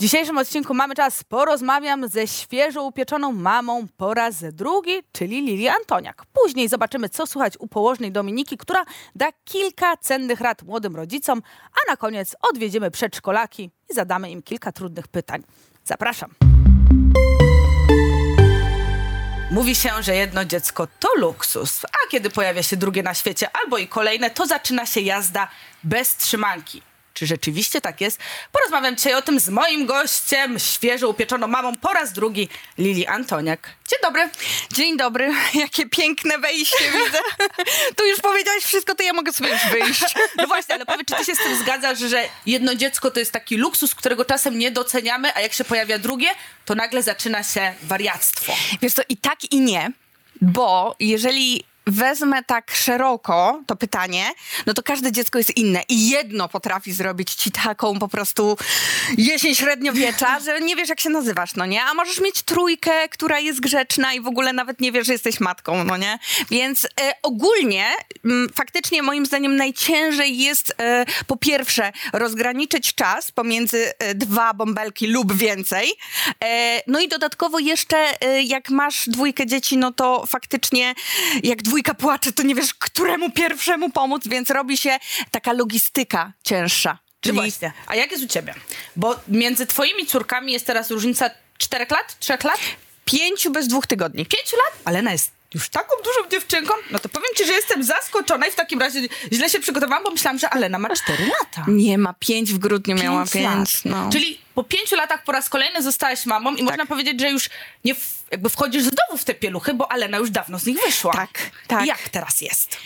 W dzisiejszym odcinku mamy czas porozmawiam ze świeżo upieczoną mamą po raz drugi, czyli Lili Antoniak. Później zobaczymy, co słuchać u położnej Dominiki, która da kilka cennych rad młodym rodzicom, a na koniec odwiedzimy przedszkolaki i zadamy im kilka trudnych pytań. Zapraszam. Mówi się, że jedno dziecko to luksus, a kiedy pojawia się drugie na świecie albo i kolejne, to zaczyna się jazda bez trzymanki. Czy rzeczywiście tak jest? Porozmawiam dzisiaj o tym z moim gościem, świeżo upieczoną mamą po raz drugi, Lili Antoniak. Dzień dobry. Dzień dobry. Jakie piękne wejście widzę. tu już powiedziałaś wszystko, to ja mogę sobie już wyjść. No właśnie, ale powiedz, czy ty się z tym zgadzasz, że jedno dziecko to jest taki luksus, którego czasem nie doceniamy, a jak się pojawia drugie, to nagle zaczyna się wariactwo. Wiesz co, i tak i nie, bo jeżeli wezmę tak szeroko to pytanie, no to każde dziecko jest inne i jedno potrafi zrobić ci taką po prostu jesień średniowiecza, że nie wiesz jak się nazywasz, no nie? A możesz mieć trójkę, która jest grzeczna i w ogóle nawet nie wiesz, że jesteś matką, no nie? Więc e, ogólnie m, mm, faktycznie moim zdaniem najciężej jest e, po pierwsze rozgraniczyć czas pomiędzy e, dwa bąbelki lub więcej. No i dodatkowo jeszcze jak masz dwójkę dzieci, no to faktycznie jak dwójka dwójka płacze, to nie wiesz, któremu pierwszemu pomóc, więc robi się taka logistyka cięższa. Czyli... No właśnie. A jak jest u ciebie? Bo między twoimi córkami jest teraz różnica czterech lat, trzech lat? Pięciu bez dwóch tygodni. Pięciu lat? Alena jest już taką dużą dziewczynką, no to powiem ci, że jestem zaskoczona i w takim razie źle się przygotowałam, bo myślałam, że Alena ma cztery lata. Nie, ma pięć w grudniu, pięć miała pięć. No. Czyli po pięciu latach po raz kolejny zostałaś mamą i tak. można powiedzieć, że już nie w, jakby wchodzisz znowu w te pieluchy, bo Alena już dawno z nich wyszła. Tak, tak. Jak teraz jest?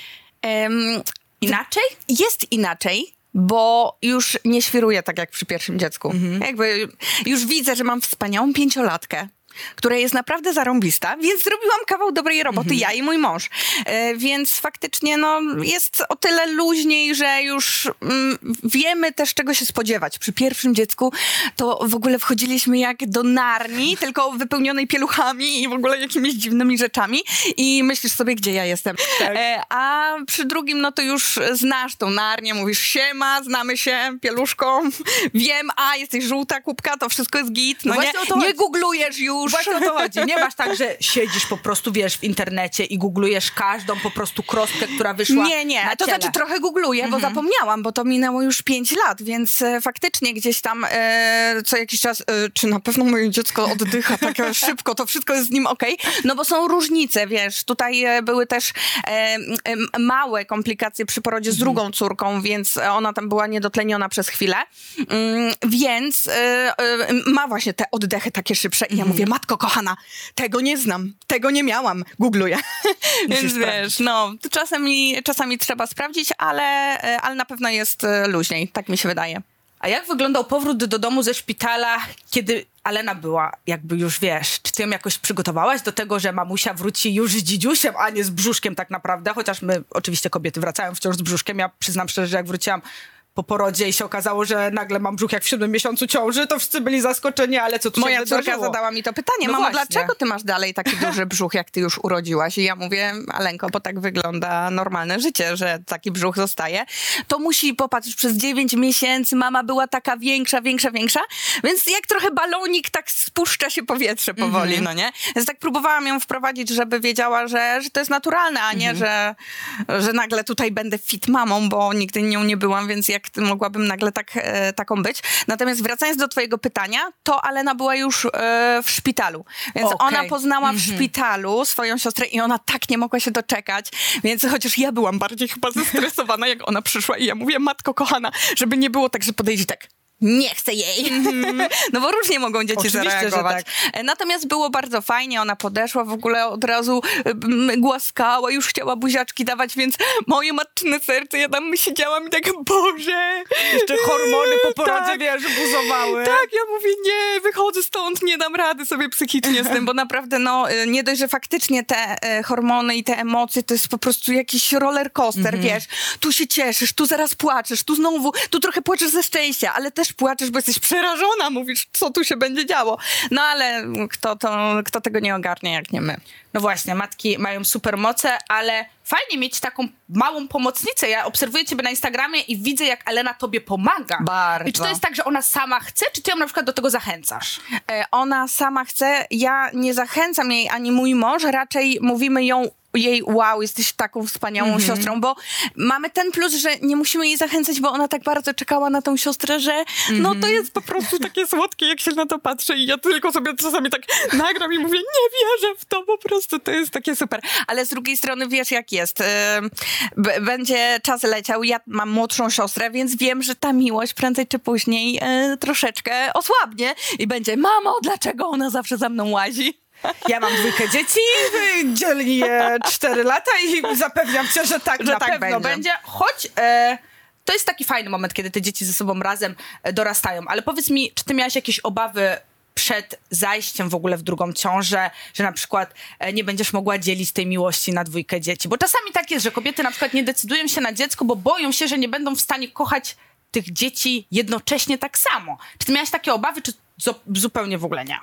Um, inaczej? Jest inaczej bo już nie świruję tak jak przy pierwszym dziecku. Mhm. Jakby już widzę, że mam wspaniałą pięciolatkę, która jest naprawdę zarąbista, więc zrobiłam kawał dobrej roboty, mhm. ja i mój mąż. E, więc faktycznie no, jest o tyle luźniej, że już mm, wiemy też czego się spodziewać. Przy pierwszym dziecku to w ogóle wchodziliśmy jak do narni, tylko wypełnionej pieluchami i w ogóle jakimiś dziwnymi rzeczami i myślisz sobie, gdzie ja jestem. Tak. E, a przy drugim no to już znasz tą narnię, mówisz siema, znamy się, pieluszką, wiem, a jesteś żółta kubka, to wszystko jest git, no, no nie, nie googlujesz już, już. Właśnie o to chodzi. Nie masz tak, że siedzisz po prostu, wiesz, w internecie i googlujesz każdą po prostu kroskę, która wyszła Nie, nie. to znaczy trochę googluję, bo mhm. zapomniałam, bo to minęło już pięć lat, więc e, faktycznie gdzieś tam e, co jakiś czas, e, czy na pewno moje dziecko oddycha tak szybko, to wszystko jest z nim okej. Okay? No bo są różnice, wiesz. Tutaj e, były też e, małe komplikacje przy porodzie z mhm. drugą córką, więc ona tam była niedotleniona przez chwilę. Mm, więc e, ma właśnie te oddechy takie szybsze i ja mówię, matko kochana, tego nie znam, tego nie miałam, googluję. Więc wiesz, no, czasami, czasami trzeba sprawdzić, ale, e, ale na pewno jest e, luźniej, tak mi się wydaje. A jak wyglądał powrót do domu ze szpitala, kiedy Alena była jakby już, wiesz, czy ty ją jakoś przygotowałaś do tego, że mamusia wróci już z dzidziusiem, a nie z brzuszkiem tak naprawdę? Chociaż my, oczywiście kobiety wracają wciąż z brzuszkiem. Ja przyznam szczerze, że jak wróciłam po porodzie i się okazało, że nagle mam brzuch jak w siódmym miesiącu ciąży, to wszyscy byli zaskoczeni, ale co tu Moja się córka zadała mi to pytanie, no mamo, właśnie. dlaczego ty masz dalej taki duży brzuch, jak ty już urodziłaś? I ja mówię, Alenko, bo tak wygląda normalne życie, że taki brzuch zostaje. To musi popatrzeć, przez dziewięć miesięcy mama była taka większa, większa, większa, więc jak trochę balonik, tak spuszcza się powietrze powoli, mm -hmm. no nie? Więc tak próbowałam ją wprowadzić, żeby wiedziała, że, że to jest naturalne, a nie, mm -hmm. że, że nagle tutaj będę fit mamą, bo nigdy nią nie byłam, więc jak jak mogłabym nagle tak, e, taką być. Natomiast wracając do twojego pytania, to Alena była już e, w szpitalu. Więc okay. ona poznała w mhm. szpitalu swoją siostrę i ona tak nie mogła się doczekać. Więc chociaż ja byłam bardziej chyba zestresowana, jak ona przyszła i ja mówię, matko kochana, żeby nie było tak, że podejdzie tak nie chcę jej. Mm-hmm. No bo różnie mogą dzieci Oczywiście, zareagować. Tak. Natomiast było bardzo fajnie, ona podeszła, w ogóle od razu głaskała, już chciała buziaczki dawać, więc moje matczyne serce, ja tam siedziałam i tak, Boże. Jeszcze hormony po porodzie, tak, wiesz, buzowały. Tak, ja mówię, nie, wychodzę stąd, nie dam rady sobie psychicznie z tym, bo naprawdę, no, y, nie dość, że faktycznie te y, hormony i te emocje to jest po prostu jakiś roller coaster, mm-hmm. wiesz. Tu się cieszysz, tu zaraz płaczesz, tu znowu, tu trochę płaczesz ze szczęścia, ale też płaczesz, bo jesteś przerażona, mówisz, co tu się będzie działo. No ale kto, to, kto tego nie ogarnie, jak nie my. No właśnie, matki mają super moce, ale fajnie mieć taką małą pomocnicę. Ja obserwuję ciebie na Instagramie i widzę, jak Elena tobie pomaga. Bardzo. I czy to jest tak, że ona sama chce, czy ty ją na przykład do tego zachęcasz? E, ona sama chce, ja nie zachęcam jej ani mój mąż, raczej mówimy ją jej wow, jesteś taką wspaniałą mm -hmm. siostrą, bo mamy ten plus, że nie musimy jej zachęcać, bo ona tak bardzo czekała na tą siostrę, że mm -hmm. no to mhm. jest po prostu takie słodkie, jak się na to patrzy i ja tylko sobie czasami tak nagram i mówię, nie wierzę w to, po prostu to jest takie super. Ale z drugiej strony wiesz jak jest. Będzie czas leciał, ja mam młodszą siostrę, więc wiem, że ta miłość prędzej czy później yy, troszeczkę osłabnie i będzie, mamo, dlaczego ona zawsze za mną łazi? Ja mam dwójkę dzieci, dzieli je cztery lata i zapewniam cię, że tak że na tak pewno będzie. będzie. Choć e, to jest taki fajny moment, kiedy te dzieci ze sobą razem e, dorastają. Ale powiedz mi, czy ty miałaś jakieś obawy przed zajściem w ogóle w drugą ciążę, że na przykład e, nie będziesz mogła dzielić tej miłości na dwójkę dzieci. Bo czasami tak jest, że kobiety na przykład nie decydują się na dziecko, bo boją się, że nie będą w stanie kochać tych dzieci jednocześnie tak samo. Czy ty miałaś takie obawy, czy zupełnie w ogóle nie.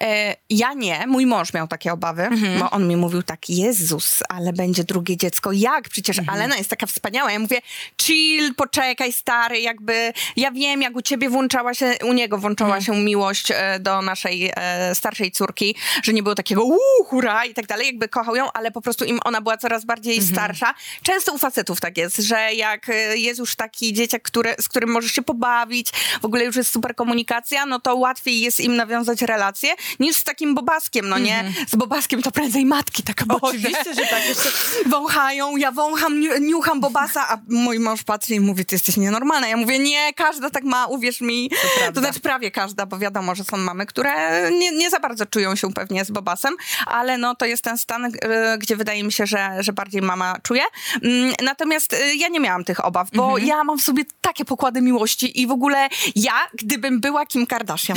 E, ja nie. Mój mąż miał takie obawy, mhm. bo on mi mówił tak, Jezus, ale będzie drugie dziecko. Jak? Przecież mhm. Alena jest taka wspaniała. Ja mówię, chill, poczekaj, stary, jakby ja wiem, jak u ciebie włączała się, u niego włączała mhm. się miłość e, do naszej e, starszej córki, że nie było takiego uuu, hura i tak dalej, jakby kochał ją, ale po prostu im ona była coraz bardziej mhm. starsza. Często u facetów tak jest, że jak jest już taki dzieciak, który, z którym możesz się pobawić, w ogóle już jest super komunikacja, no to łatwiej jest im nawiązać relacje niż z takim bobaskiem, no nie? Mm. Z bobaskiem to prędzej matki tak Oczywiście, że tak. Jeszcze wąchają, ja wącham, niucham bobasa, a mój mąż patrzy i mówi, ty jesteś nienormalna. Ja mówię, nie, każda tak ma, uwierz mi. To, to znaczy prawie każda, bo wiadomo, że są mamy, które nie, nie za bardzo czują się pewnie z bobasem, ale no to jest ten stan, y, gdzie wydaje mi się, że, że bardziej mama czuje. Mm, natomiast y, ja nie miałam tych obaw, bo -hmm. ja mam w sobie takie pokłady miłości i w ogóle ja, gdybym była Kim Kardashian,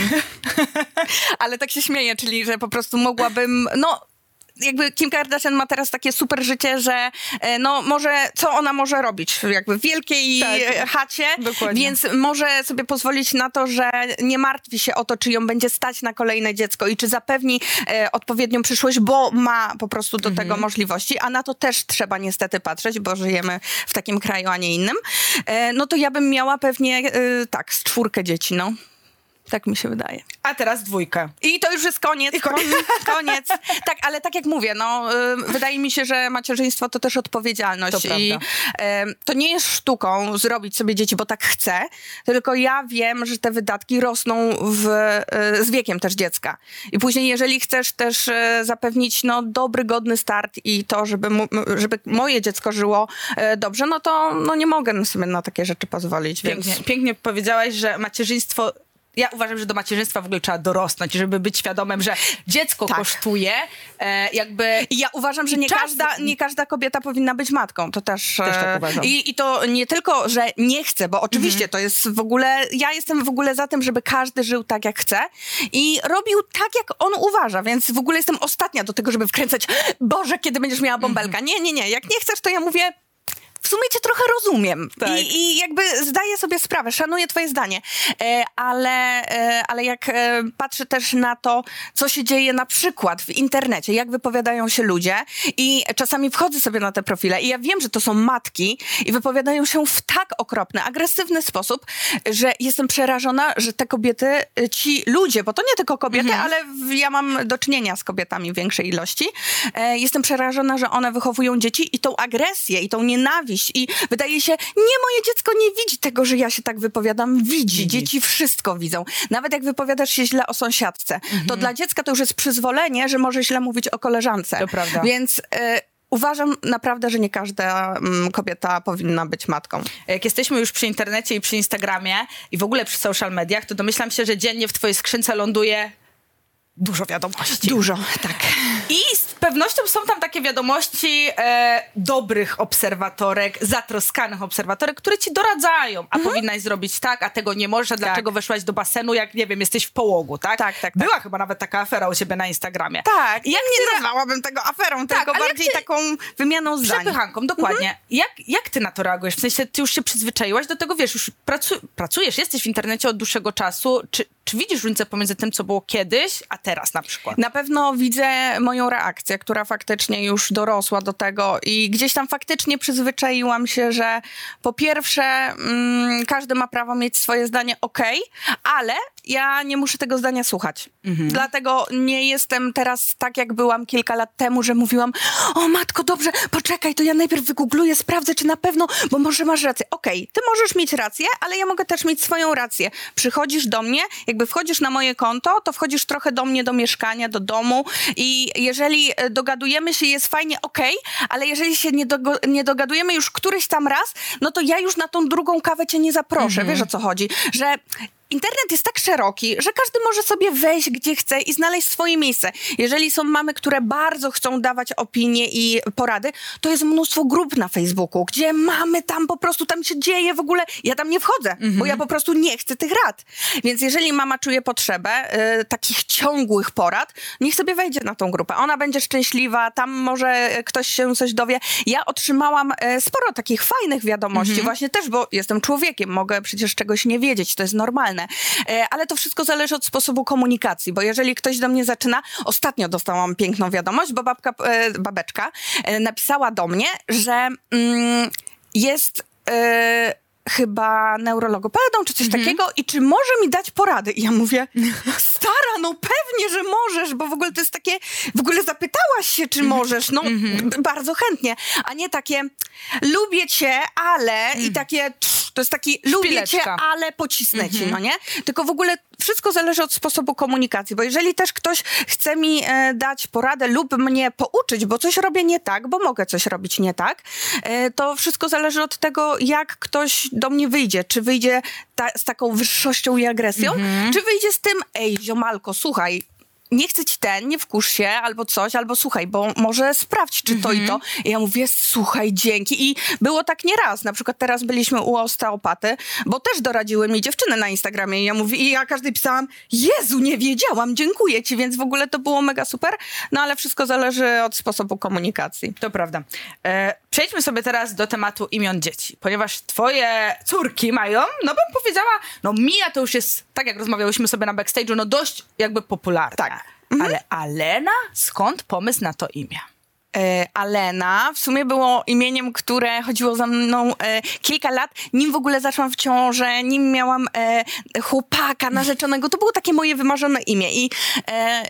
Ale tak się śmieję, czyli że po prostu mogłabym, no jakby Kim Kardashian ma teraz takie super życie, że e, no może, co ona może robić jakby w wielkiej tak, chacie, dokładnie. więc może sobie pozwolić na to, że nie martwi się o to, czy ją będzie stać na kolejne dziecko i czy zapewni e, odpowiednią przyszłość, bo ma po prostu do mhm. tego możliwości, a na to też trzeba niestety patrzeć, bo żyjemy w takim kraju, a nie innym. E, no to ja bym miała pewnie e, tak, z czwórkę dzieci, no. Tak mi się wydaje. A teraz dwójkę. I to już jest koniec. koniec. koniec. Tak, ale tak jak mówię, no, y, wydaje mi się, że macierzyństwo to też odpowiedzialność. To I y, to nie jest sztuką zrobić sobie dzieci, bo tak chcę, tylko ja wiem, że te wydatki rosną w, y, z wiekiem też dziecka. I później, jeżeli chcesz też y, zapewnić no, dobry, godny start i to, żeby, mu, żeby moje dziecko żyło y, dobrze, no to no, nie mogę sobie na takie rzeczy pozwolić. Pięknie, więc... pięknie powiedziałaś, że macierzyństwo ja uważam, że do macierzyństwa w ogóle trzeba dorosnąć, żeby być świadomym, że dziecko tak. kosztuje, e, jakby... I ja uważam, że nie, czas... każda, nie każda kobieta powinna być matką, to też... też tak e, uważam. I, I to nie tylko, że nie chcę, bo oczywiście mhm. to jest w ogóle... Ja jestem w ogóle za tym, żeby każdy żył tak, jak chce i robił tak, jak on uważa, więc w ogóle jestem ostatnia do tego, żeby wkręcać Boże, kiedy będziesz miała bąbelka. Mhm. Nie, nie, nie. Jak nie chcesz, to ja mówię sumie cię trochę rozumiem tak. I, I, jakby zdaję sobie sprawę, szanuję twoje zdanie, e, ale, e, ale jak e, patrzę też na to, co się dzieje na przykład w internecie, jak wypowiadają się ludzie i czasami wchodzę sobie na te profile i ja wiem, że to są matki i wypowiadają się w tak okropny, agresywny sposób, że jestem przerażona, że te kobiety, ci ludzie, bo to nie tylko kobiety, mhm. ale ja mam do czynienia z kobietami w większej ilości, jestem przerażona, że one wychowują dzieci i tą agresję i tą nienawiść nienawiść i wydaje się, nie, moje dziecko nie widzi tego, że ja się tak wypowiadam. Widzi. Widzi. Dzieci wszystko widzą. Nawet jak wypowiadasz się źle o sąsiadce, mhm. to dla dziecka to już jest przyzwolenie, że może źle mówić o koleżance. To prawda. Więc... Y uważam naprawdę, że nie każda mm, kobieta powinna być matką. Jak jesteśmy już przy internecie i przy Instagramie i w ogóle przy social mediach, to domyślam się, że dziennie w twojej skrzynce ląduje dużo wiadomości. Dużo, tak. I z pewnością są tam takie wiadomości e, dobrych obserwatorek, zatroskanych obserwatorek, które ci doradzają, a mhm. powinnaś zrobić tak, a tego nie możesz, a tak. dlaczego weszłaś do basenu, jak nie wiem, jesteś w połogu, tak? Tak, tak. tak. Była chyba nawet taka afera u siebie na Instagramie. Tak, I jak nie ty... nazwałabym tego aferą, tak, tylko bardziej ty... taką wymianą zdań. Przepychanką, dokładnie. Mhm. Jak, jak ty na to reagujesz? W sensie, ty już się przyzwyczaiłaś do tego, wiesz, już pracu pracujesz, jesteś w internecie od dłuższego czasu. Czy, czy widzisz różnicę pomiędzy tym, co było kiedyś, a teraz na przykład? Na pewno widzę moją reakcję, która faktycznie już dorosła do tego i gdzieś tam faktycznie przyzwyczaiłam się, że po pierwsze mm, każdy ma prawo mieć swoje zdanie, ok, ale ja nie muszę tego zdania słuchać. Mhm. Dlatego nie jestem teraz tak, jak byłam kilka lat temu, że mówiłam, o matko, dobrze, poczekaj, to ja najpierw wygoogluję, sprawdzę, czy na pewno, bo może masz rację. Okej, okay, ty możesz mieć rację, ale ja mogę też mieć swoją rację. Przychodzisz do mnie, jakby wchodzisz na moje konto, to wchodzisz trochę do mnie, do mieszkania, do domu i jeżeli e, dogadujemy się, jest fajnie, okej, okay, ale jeżeli się nie, nie dogadujemy już któryś tam raz, no to ja już na tą drugą kawę cię nie zaproszę. Mhm. Wiesz o co chodzi? Że internet jest tak szeroki, że każdy może sobie wejść gdzie chce i znaleźć swoje miejsce. Jeżeli są mamy, które bardzo chcą dawać opinie i porady, to jest mnóstwo grup na Facebooku, gdzie mamy tam po prostu, tam się dzieje w ogóle. Ja tam nie wchodzę, mhm. bo ja po prostu nie chcę tych rad. Więc jeżeli mama czuje potrzebę y, takich ciągłych porad, niech sobie wejdzie na tą grupę. Ona będzie szczęśliwa, tam może ktoś się coś dowie. Ja otrzymałam y, sporo takich fajnych wiadomości, mhm. właśnie też, bo jestem człowiekiem, mogę przecież czegoś nie wiedzieć, to jest normalne. E, ale to wszystko zależy od sposobu komunikacji, bo jeżeli ktoś do mnie zaczyna, ostatnio dostałam piękną wiadomość, bo babka, e, babeczka e, napisała do mnie, że mm, jest chyba neurologopedą czy coś mhm. takiego i czy może mi dać porady? I ja mówię, stara, no pewnie, że możesz, bo w ogóle to jest takie, w ogóle zapytałaś się, czy mhm. możesz, no mhm. bardzo chętnie, a nie takie, lubię cię, ale i mhm. takie, to jest taki, lubię cię, ale pocisnę ci, no nie? Tylko w ogóle wszystko zależy od sposobu komunikacji, bo jeżeli też ktoś chce mi e, dać poradę lub mnie pouczyć, bo coś robię nie tak, bo mogę coś robić nie tak, e, to wszystko zależy od tego, jak ktoś do mnie wyjdzie. Czy wyjdzie ta, z taką wyższością i agresją, mhm. czy wyjdzie z tym, ej, ziomalko, słuchaj, nie chcę ci ten, nie wkurz się, albo coś, albo słuchaj, bo może sprawdź, czy to i to. I ja mówię, słuchaj, dzięki. I było tak nieraz. Na przykład teraz byliśmy u osteopaty, bo też doradziły mi dziewczyny na Instagramie i ja mówię, i ja każdej pisałam, Jezu, nie wiedziałam, dziękuję ci, więc w ogóle to było mega super. No ale wszystko zależy od sposobu komunikacji. To prawda. E, przejdźmy sobie teraz do tematu imion dzieci, ponieważ twoje córki mają, no bym powiedziała, no Mia to już jest, tak jak rozmawiałyśmy sobie na backstage'u, no dość jakby popularna. Tak. Mhm. Ale Alena, skąd pomysł na to imię? E, Alena w sumie było imieniem, które chodziło za mną e, kilka lat, nim w ogóle zaszłam w ciążę, nim miałam e, chłopaka narzeczonego. To było takie moje wymarzone imię i e,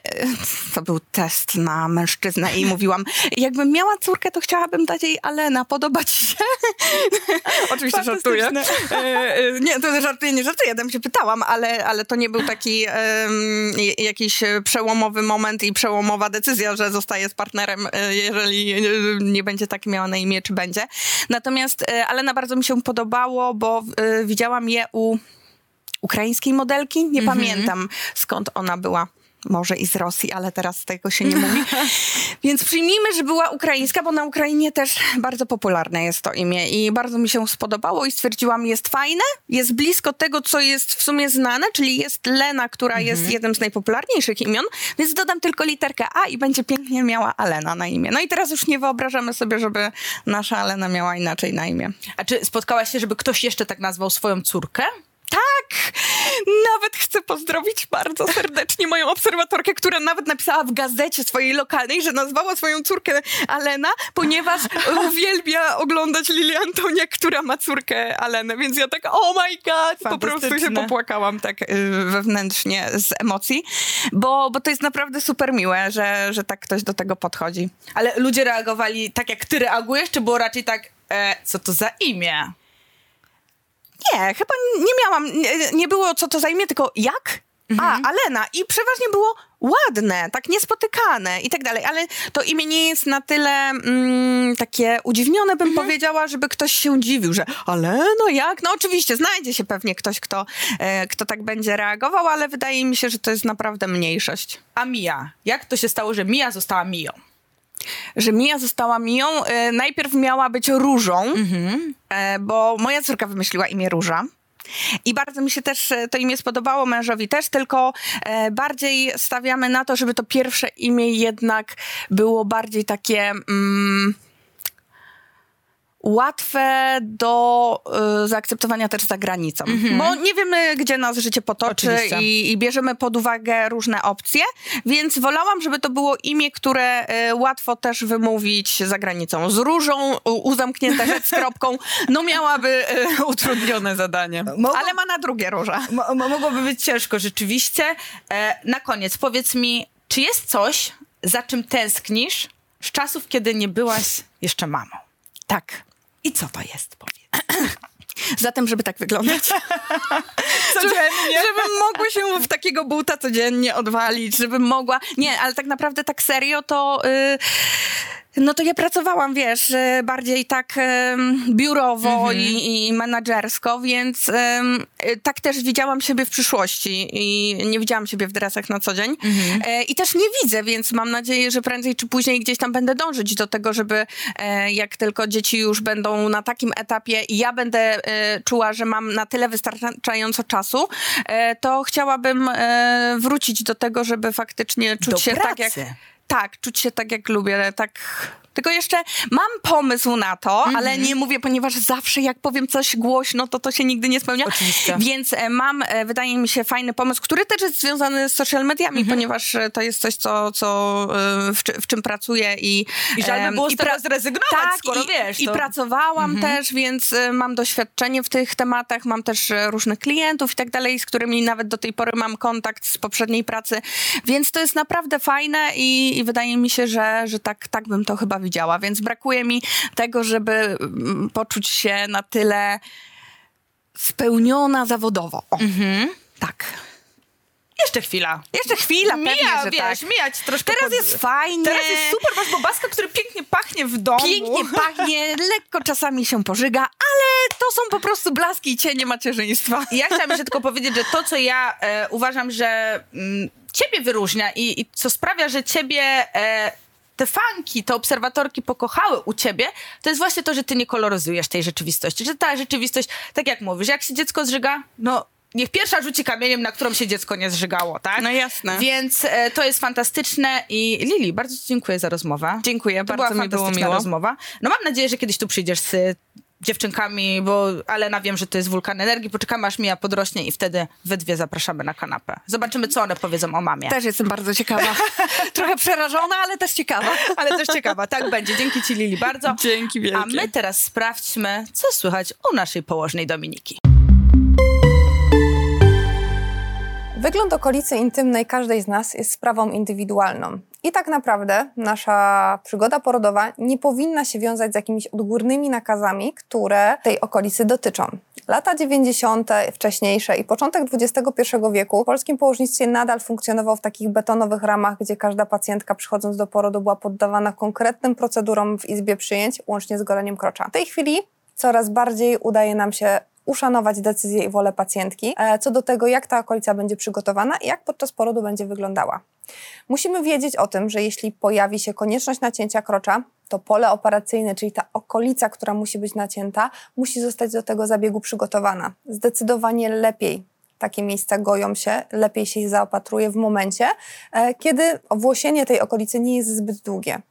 to był test na mężczyznę i mówiłam, jakbym miała córkę, to chciałabym dać jej Alena, podobać się. Oczywiście żartuję. E, e, nie, to żartuję, nie żartuję, ja się pytałam, ale, ale to nie był taki jakiś przełomowy moment i przełomowa decyzja, że zostaję z partnerem, jeżeli nie będzie tak miała na imię, czy będzie. Natomiast e, Alena bardzo mi się podobało, bo e, widziałam je u ukraińskiej modelki. Nie mhm. pamiętam skąd ona była może i z Rosji, ale teraz tego się nie mówi. Więc przyjmijmy, że była ukraińska, bo na Ukrainie też bardzo popularne jest to imię i bardzo mi się spodobało i stwierdziłam, jest fajne, jest blisko tego, co jest w sumie znane, czyli jest Lena, która mhm. jest jednym z najpopularniejszych imion, więc dodam tylko literkę A i będzie pięknie miała Alena na imię. No i teraz już nie wyobrażamy sobie, żeby nasza Alena miała inaczej na imię. A czy spotkałaś się, żeby ktoś jeszcze tak nazwał swoją córkę? Tak! Nawet chcę pozdrowić bardzo serdecznie moją obserwatorkę, która nawet napisała w gazecie swojej lokalnej, że nazwała swoją córkę Alena, ponieważ uwielbia oglądać Lilię Antonię, która ma córkę Alenę. Więc ja tak, oh my god, po prostu się popłakałam tak y, wewnętrznie z emocji, bo, bo to jest naprawdę super miłe, że, że tak ktoś do tego podchodzi. Ale ludzie reagowali tak, jak ty reagujesz, czy było raczej tak, e, co to za imię? Nie, chyba nie miałam, nie, nie było co to zajmie, tylko jak? mhm. a, Alena. I przeważnie było ładne, tak niespotykane i tak dalej, ale to imię nie jest na tyle mm, takie udziwnione, bym mhm. powiedziała, żeby ktoś się dziwił, że ale no jak? No oczywiście, znajdzie się pewnie ktoś, kto, e, kto tak będzie reagował, ale wydaje mi się, że to jest naprawdę mniejszość. A Mia? Jak to się stało, że Mia została Miją? Że Mia została Miją? E, najpierw miała być Różą, mhm. e, bo moja córka wymyśliła imię Róża. I bardzo mi się też e, to imię spodobało, mężowi też, tylko bardziej stawiamy na to, żeby to pierwsze imię jednak było bardziej takie. Mm, łatwe do y, zaakceptowania też za granicą. Mm-hmm. Bo nie wiemy, gdzie nas życie potoczy i, i, bierzemy pod uwagę różne opcje, więc wolałam, żeby to było imię, które y, łatwo też wymówić za granicą. Z różą, u, u zamknięte rzecz z kropką, no miałaby y, utrudnione zadanie. Mogło, Ale ma na drugie róża. Mo, mogłoby być ciężko, rzeczywiście. E, na koniec powiedz mi, czy jest coś, za czym tęsknisz z czasów, kiedy nie byłaś jeszcze mamą? Tak. I co to jest, powiedz? Zatem, żeby tak wyglądać. codziennie. Żebym mogła się w takiego buta codziennie odwalić, żebym mogła... Nie, ale tak naprawdę tak serio to... Yy no to ja pracowałam, wiesz, e, bardziej tak um, biurowo mhm. i, i menadżersko, więc um, tak też widziałam siebie w przyszłości i nie widziałam siebie w dresach na co dzień. Mhm. E, I też nie widzę, więc mam nadzieję, że prędzej czy później gdzieś tam będę dążyć do tego, żeby e, jak tylko dzieci już będą na takim etapie i ja będę e, czuła, że mam na tyle wystarczająco czasu, e, to chciałabym wrócić do tego, żeby faktycznie czuć do się pracy. tak jak tak, czuć się tak, jak lubię, tak tylko jeszcze mam pomysł na to, mm -hmm. ale nie mówię, ponieważ zawsze jak powiem coś głośno, to to się nigdy nie spełnia. Oczywiście. Więc e, mam, e, wydaje mi się, fajny pomysł, który też jest związany z social mediami, mm -hmm. ponieważ e, to jest coś, co, co w, w czym pracuję i... I żal by było z tego zrezygnować, tak, skoro i, wiesz. To... I pracowałam mm -hmm. też, więc mam doświadczenie w tych tematach, mam też różnych klientów i tak dalej, z którymi nawet do tej pory mam kontakt z poprzedniej pracy, więc to jest naprawdę fajne i, i wydaje mi się, że, że tak, tak bym to chyba widziała, więc brakuje mi tego, żeby mm, poczuć się na tyle spełniona zawodowo. O, mhm. Tak. Jeszcze chwila. Jeszcze chwila, mija, pewnie, że wiesz, tak. mijać troszkę. Teraz pod... jest fajnie. Teraz jest super, masz bobaska, który pięknie pachnie w domu. Pięknie pachnie, lekko czasami się pożyga, ale to są po prostu blaski i cienie macierzyństwa. Ja chciałam jeszcze tylko powiedzieć, że to, co ja e, uważam, że mm, ciebie wyróżnia i, i, co sprawia, że ciebie... E, te fanki, te obserwatorki pokochały u ciebie, to jest właśnie to, że ty nie koloryzujesz tej rzeczywistości. Że ta rzeczywistość, tak jak mówisz, jak się dziecko zżyga, no niech pierwsza rzuci kamieniem, na którą się dziecko nie zżygało, tak? No jasne. Więc e, to jest fantastyczne i Lili, bardzo ci dziękuję za rozmowę. Dziękuję, to bardzo była mi było miło. rozmowa. No mam nadzieję, że kiedyś tu przyjdziesz z dziewczynkami, bo Alena wiem, że to jest wulkan energii. Poczekamy aż Mija podrośnie i wtedy we dwie zapraszamy na kanapę. Zobaczymy, co one powiedzą o mamie. Też jestem bardzo ciekawa. Trochę przerażona, ale też ciekawa. ale też ciekawa, tak będzie. Dzięki ci Lili bardzo. Dzięki wielkie. A my teraz sprawdźmy, co słychać u naszej położnej Dominiki. Wygląd okolicy intymnej każdej z nas jest sprawą indywidualną. I tak naprawdę nasza przygoda porodowa nie powinna się wiązać z jakimiś odgórnymi nakazami, które tej okolicy dotyczą. Lata 90., wcześniejsze i początek XXI wieku w polskim położnictwie nadal funkcjonował w takich betonowych ramach, gdzie każda pacjentka przychodząc do porodu była poddawana konkretnym procedurom w izbie przyjęć, łącznie z goleniem krocza. W tej chwili coraz bardziej udaje nam się uszanować decyzję i wolę pacjentki e, co do tego, jak ta okolica będzie przygotowana i jak podczas porodu będzie wyglądała. Musimy wiedzieć o tym, że jeśli pojawi się konieczność nacięcia krocza, to pole operacyjne, czyli ta okolica, która musi być nacięta, musi zostać do tego zabiegu przygotowana. Zdecydowanie lepiej takie miejsca goją się, lepiej się ich zaopatruje w momencie, e, kiedy owłosienie tej okolicy nie jest zbyt długie.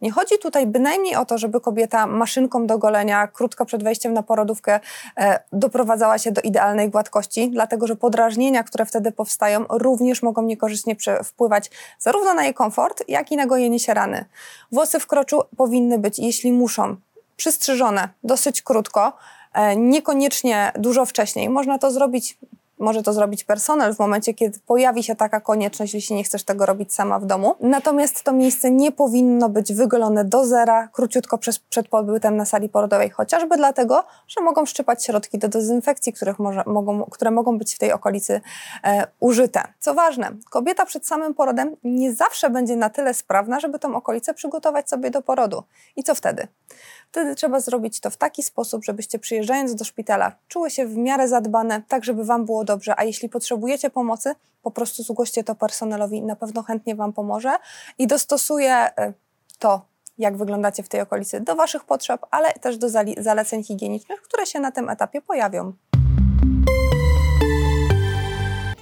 Nie chodzi tutaj bynajmniej o to, żeby kobieta maszynką do golenia krótko przed wejściem na porodówkę e, doprowadzała się do idealnej gładkości, dlatego że podrażnienia, które wtedy powstają, również mogą niekorzystnie wpływać zarówno na jej komfort, jak i na gojenie się rany. Włosy w kroczu powinny być, jeśli muszą, przystrzyżone dosyć krótko, e, niekoniecznie dużo wcześniej. Można to zrobić może to zrobić personel w momencie, kiedy pojawi się taka konieczność, jeśli nie chcesz tego robić sama w domu. Natomiast to miejsce nie powinno być wygolone do zera króciutko przez, przed pobytem na sali porodowej, chociażby dlatego, że mogą szczypać środki do dezynfekcji, których może, mogą, które mogą być w tej okolicy e, użyte. Co ważne, kobieta przed samym porodem nie zawsze będzie na tyle sprawna, żeby tą okolicę przygotować sobie do porodu. I co wtedy? Wtedy trzeba zrobić to w taki sposób, żebyście przyjeżdżając do szpitala czuły się w miarę zadbane, tak żeby Wam było dobrze, a jeśli potrzebujecie pomocy, po prostu zgłoście to personelowi, na pewno chętnie Wam pomoże i dostosuje to, jak wyglądacie w tej okolicy, do Waszych potrzeb, ale też do zaleceń higienicznych, które się na tym etapie pojawią.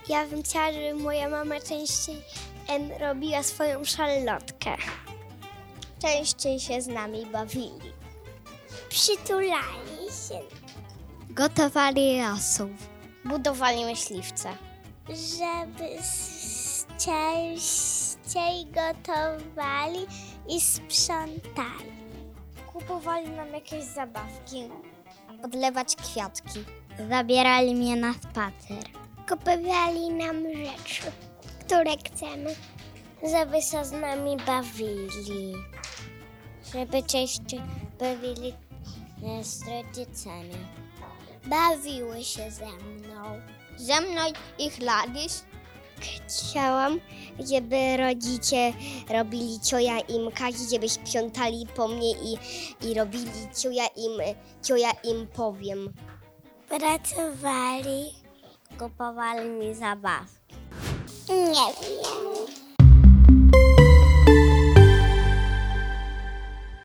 Ja bym chciała, żeby moja mama częściej robiła swoją szalotkę. Częściej się z nami bawili. Przytulali się. Gotowali rosół. Budowali myśliwce. Żeby częściej gotowali i sprzątali. Kupowali nam jakieś zabawki. Podlewać kwiatki. Zabierali mnie na spacer. Kupowali nam rzeczy, które chcemy. Żeby się z nami bawili. Żeby częściej bawili z rodzicami. Bawiły się ze mną. Ze mną ich ladis. Chciałam, żeby rodzice robili cioja im kaki, żeby sprzątali po mnie i, i robili cioja im, cioja im powiem. Pracowali, kupowali mi zabawki. Nie wiem.